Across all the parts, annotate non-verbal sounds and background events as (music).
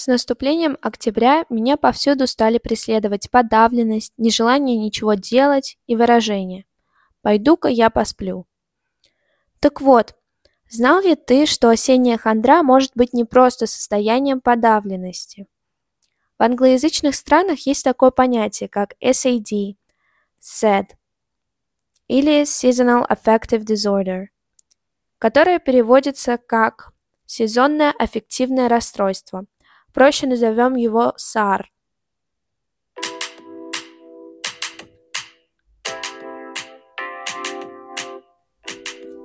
С наступлением октября меня повсюду стали преследовать подавленность, нежелание ничего делать и выражение «пойду-ка я посплю». Так вот, знал ли ты, что осенняя хандра может быть не просто состоянием подавленности? В англоязычных странах есть такое понятие, как SAD – SAD или Seasonal Affective Disorder, которое переводится как сезонное аффективное расстройство – Проще назовем его Сар.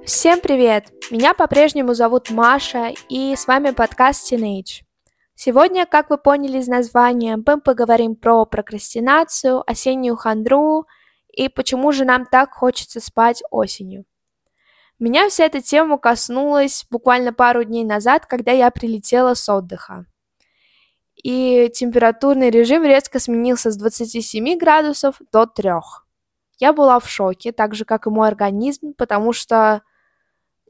Всем привет! Меня по-прежнему зовут Маша, и с вами подкаст Teenage. Сегодня, как вы поняли из названия, мы поговорим про прокрастинацию, осеннюю хандру и почему же нам так хочется спать осенью. Меня вся эта тема коснулась буквально пару дней назад, когда я прилетела с отдыха и температурный режим резко сменился с 27 градусов до 3. Я была в шоке, так же, как и мой организм, потому что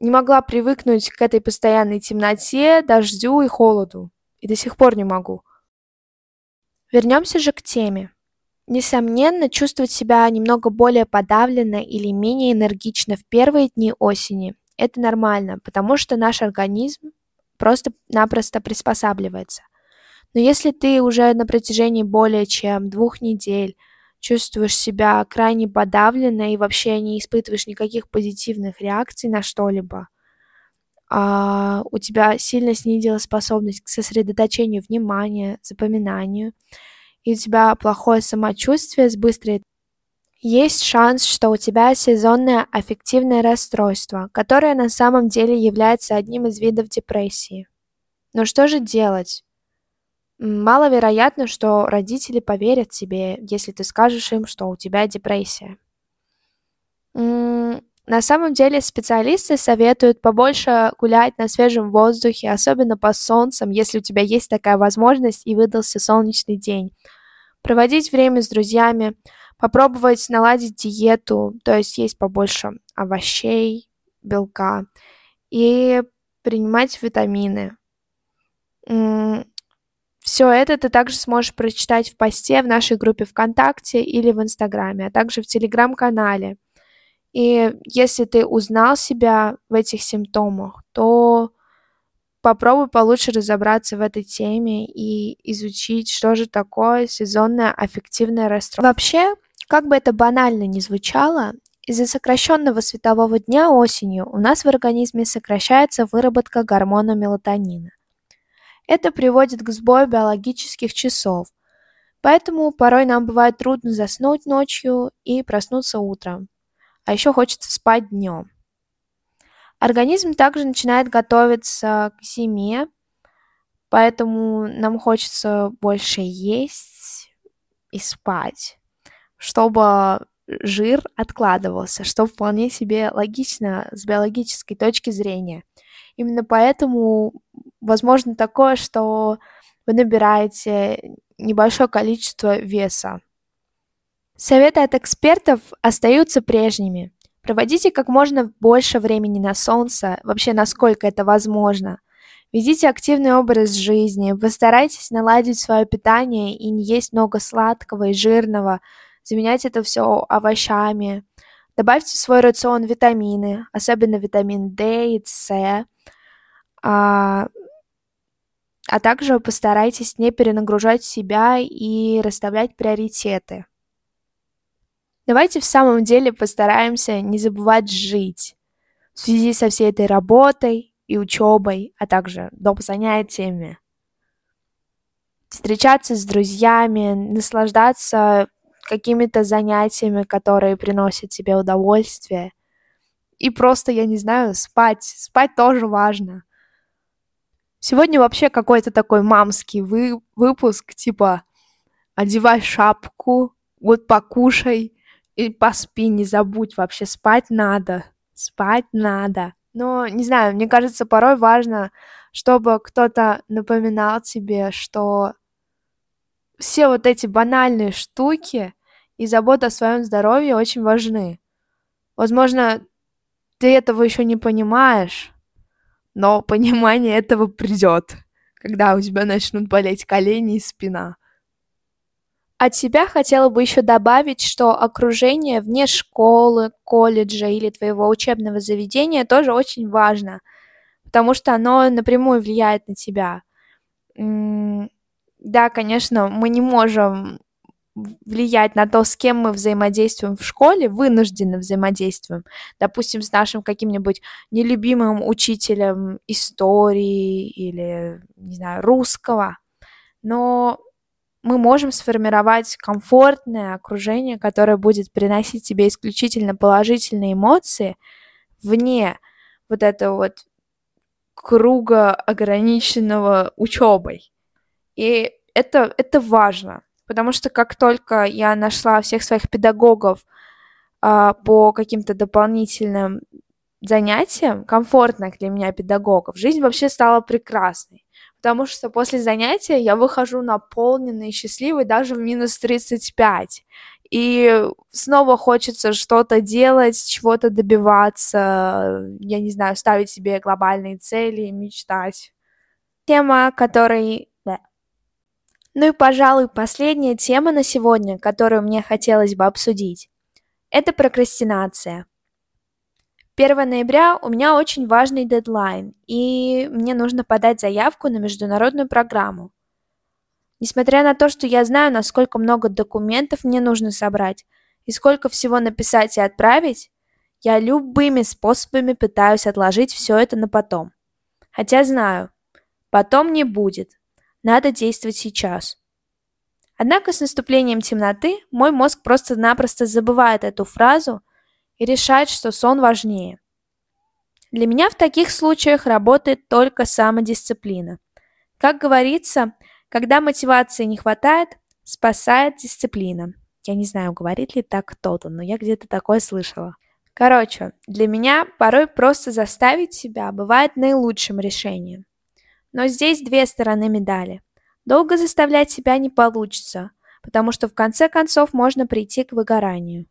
не могла привыкнуть к этой постоянной темноте, дождю и холоду. И до сих пор не могу. Вернемся же к теме. Несомненно, чувствовать себя немного более подавленно или менее энергично в первые дни осени – это нормально, потому что наш организм просто-напросто приспосабливается – но если ты уже на протяжении более чем двух недель чувствуешь себя крайне подавленно и вообще не испытываешь никаких позитивных реакций на что-либо, а у тебя сильно снизилась способность к сосредоточению внимания, запоминанию, и у тебя плохое самочувствие с быстрой есть шанс, что у тебя сезонное аффективное расстройство, которое на самом деле является одним из видов депрессии. Но что же делать? Маловероятно, что родители поверят тебе, если ты скажешь им, что у тебя депрессия. На самом деле специалисты советуют побольше гулять на свежем воздухе, особенно по солнцам, если у тебя есть такая возможность и выдался солнечный день. Проводить время с друзьями, попробовать наладить диету, то есть есть побольше овощей, белка и принимать витамины. Все это ты также сможешь прочитать в посте в нашей группе ВКонтакте или в Инстаграме, а также в Телеграм-канале. И если ты узнал себя в этих симптомах, то попробуй получше разобраться в этой теме и изучить, что же такое сезонное аффективное расстройство. Вообще, как бы это банально ни звучало, из-за сокращенного светового дня осенью у нас в организме сокращается выработка гормона мелатонина. Это приводит к сбою биологических часов, поэтому порой нам бывает трудно заснуть ночью и проснуться утром, а еще хочется спать днем. Организм также начинает готовиться к зиме, поэтому нам хочется больше есть и спать, чтобы жир откладывался, что вполне себе логично с биологической точки зрения. Именно поэтому возможно такое, что вы набираете небольшое количество веса. Советы от экспертов остаются прежними. Проводите как можно больше времени на солнце, вообще насколько это возможно. Ведите активный образ жизни, постарайтесь наладить свое питание и не есть много сладкого и жирного, заменять это все овощами. Добавьте в свой рацион витамины, особенно витамин D и С, а, а также постарайтесь не перенагружать себя и расставлять приоритеты. Давайте в самом деле постараемся не забывать жить в связи со всей этой работой и учебой, а также доп. занятиями. Встречаться с друзьями, наслаждаться какими-то занятиями, которые приносят тебе удовольствие. И просто, я не знаю, спать. Спать тоже важно. Сегодня вообще какой-то такой мамский вы выпуск, типа одевай шапку, вот покушай и поспи, не забудь, вообще спать надо, спать надо. Но, не знаю, мне кажется, порой важно, чтобы кто-то напоминал тебе, что все вот эти банальные штуки и забота о своем здоровье очень важны. Возможно, ты этого еще не понимаешь, но понимание этого придет когда у тебя начнут болеть колени и спина. От себя хотела бы еще добавить, что окружение вне школы, колледжа или твоего учебного заведения тоже очень важно, потому что оно напрямую влияет на тебя. Да, конечно, мы не можем влиять на то, с кем мы взаимодействуем в школе, вынужденно взаимодействуем, допустим, с нашим каким-нибудь нелюбимым учителем истории или, не знаю, русского, но мы можем сформировать комфортное окружение, которое будет приносить тебе исключительно положительные эмоции вне вот этого вот круга ограниченного учебой. И это, это важно. Потому что как только я нашла всех своих педагогов а, по каким-то дополнительным занятиям, комфортных для меня педагогов, жизнь вообще стала прекрасной. Потому что после занятия я выхожу наполненной, счастливой даже в минус 35. И снова хочется что-то делать, чего-то добиваться, я не знаю, ставить себе глобальные цели, мечтать. Тема, которой ну и, пожалуй, последняя тема на сегодня, которую мне хотелось бы обсудить, это прокрастинация. 1 ноября у меня очень важный дедлайн, и мне нужно подать заявку на международную программу. Несмотря на то, что я знаю, насколько много документов мне нужно собрать и сколько всего написать и отправить, я любыми способами пытаюсь отложить все это на потом. Хотя знаю, потом не будет, надо действовать сейчас. Однако с наступлением темноты мой мозг просто-напросто забывает эту фразу и решает, что сон важнее. Для меня в таких случаях работает только самодисциплина. Как говорится, когда мотивации не хватает, спасает дисциплина. Я не знаю, говорит ли так кто-то, но я где-то такое слышала. Короче, для меня порой просто заставить себя бывает наилучшим решением. Но здесь две стороны медали. Долго заставлять себя не получится, потому что в конце концов можно прийти к выгоранию.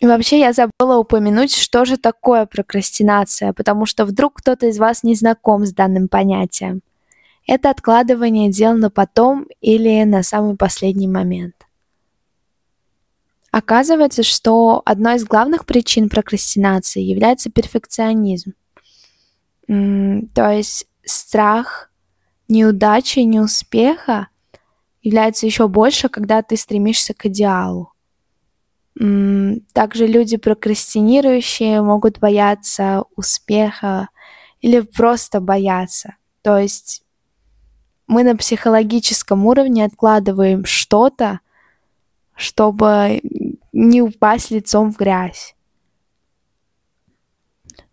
И вообще я забыла упомянуть, что же такое прокрастинация, потому что вдруг кто-то из вас не знаком с данным понятием. Это откладывание дел на потом или на самый последний момент. Оказывается, что одной из главных причин прокрастинации является перфекционизм. То есть страх неудачи, неуспеха является еще больше, когда ты стремишься к идеалу. Также люди прокрастинирующие могут бояться успеха или просто бояться. То есть мы на психологическом уровне откладываем что-то, чтобы не упасть лицом в грязь.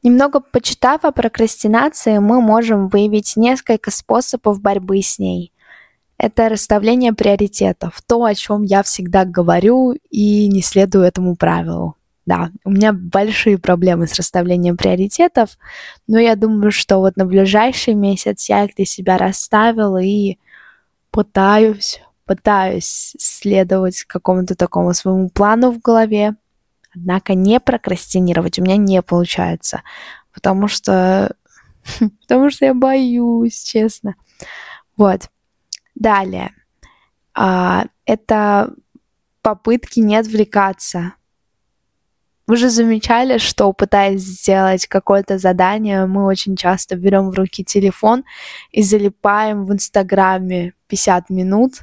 Немного почитав о прокрастинации, мы можем выявить несколько способов борьбы с ней. Это расставление приоритетов, то, о чем я всегда говорю и не следую этому правилу. Да, у меня большие проблемы с расставлением приоритетов, но я думаю, что вот на ближайший месяц я их для себя расставила и пытаюсь, пытаюсь следовать какому-то такому своему плану в голове, Однако не прокрастинировать у меня не получается, потому что... (laughs) потому что я боюсь, честно. Вот. Далее. А, это попытки не отвлекаться. Вы же замечали, что пытаясь сделать какое-то задание, мы очень часто берем в руки телефон и залипаем в Инстаграме 50 минут,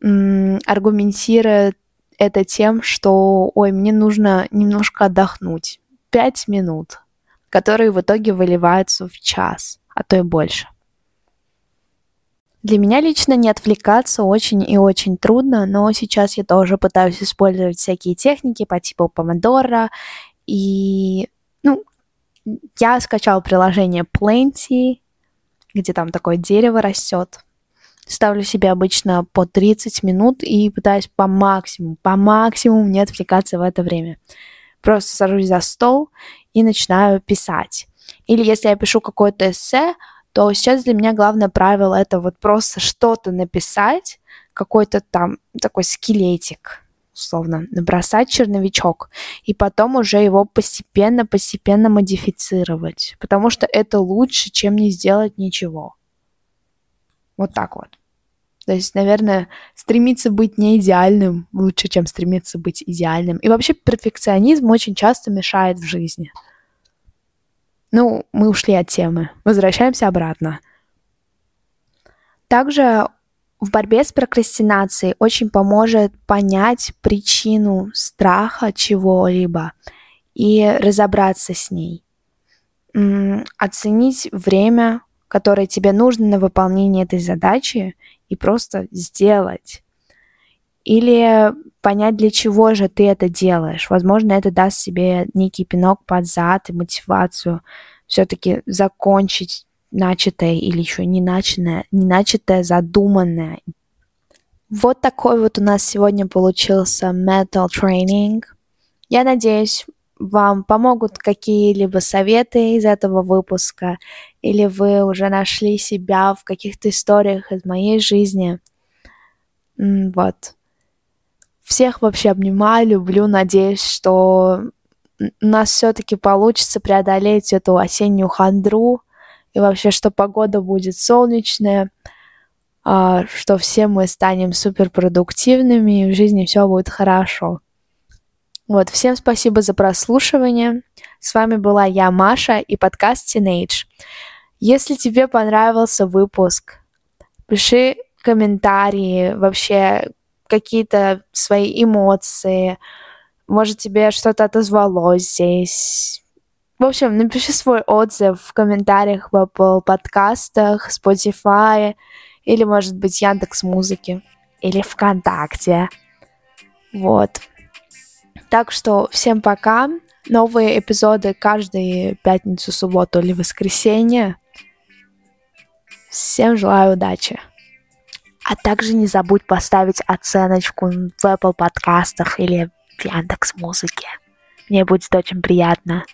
аргументируя это тем, что, ой, мне нужно немножко отдохнуть. Пять минут, которые в итоге выливаются в час, а то и больше. Для меня лично не отвлекаться очень и очень трудно, но сейчас я тоже пытаюсь использовать всякие техники по типу помодора. И, ну, я скачала приложение Plenty, где там такое дерево растет. Ставлю себе обычно по 30 минут и пытаюсь по максимуму, по максимуму не отвлекаться в это время. Просто сажусь за стол и начинаю писать. Или если я пишу какое-то эссе, то сейчас для меня главное правило это вот просто что-то написать, какой-то там такой скелетик, условно, набросать черновичок, и потом уже его постепенно-постепенно модифицировать, потому что это лучше, чем не сделать ничего. Вот так вот. То есть, наверное, стремиться быть не идеальным лучше, чем стремиться быть идеальным. И вообще перфекционизм очень часто мешает в жизни. Ну, мы ушли от темы. Возвращаемся обратно. Также в борьбе с прокрастинацией очень поможет понять причину страха чего-либо и разобраться с ней. Оценить время, которое тебе нужно на выполнение этой задачи, и просто сделать. Или понять, для чего же ты это делаешь. Возможно, это даст себе некий пинок под зад и мотивацию все-таки закончить начатое или еще не начатое, не начатое, задуманное. Вот такой вот у нас сегодня получился Metal Training. Я надеюсь, вам помогут какие-либо советы из этого выпуска, или вы уже нашли себя в каких-то историях из моей жизни. Вот. Всех вообще обнимаю, люблю, надеюсь, что у нас все-таки получится преодолеть эту осеннюю хандру, и вообще, что погода будет солнечная, а, что все мы станем суперпродуктивными, и в жизни все будет хорошо. Вот, всем спасибо за прослушивание. С вами была я, Маша, и подкаст Teenage. Если тебе понравился выпуск, пиши комментарии, вообще какие-то свои эмоции. Может, тебе что-то отозвалось здесь. В общем, напиши свой отзыв в комментариях в Apple подкастах, Spotify или, может быть, Яндекс Музыки или ВКонтакте. Вот. Так что всем пока. Новые эпизоды каждую пятницу, субботу или воскресенье. Всем желаю удачи. А также не забудь поставить оценочку в Apple подкастах или в Яндекс Музыке. Мне будет очень приятно.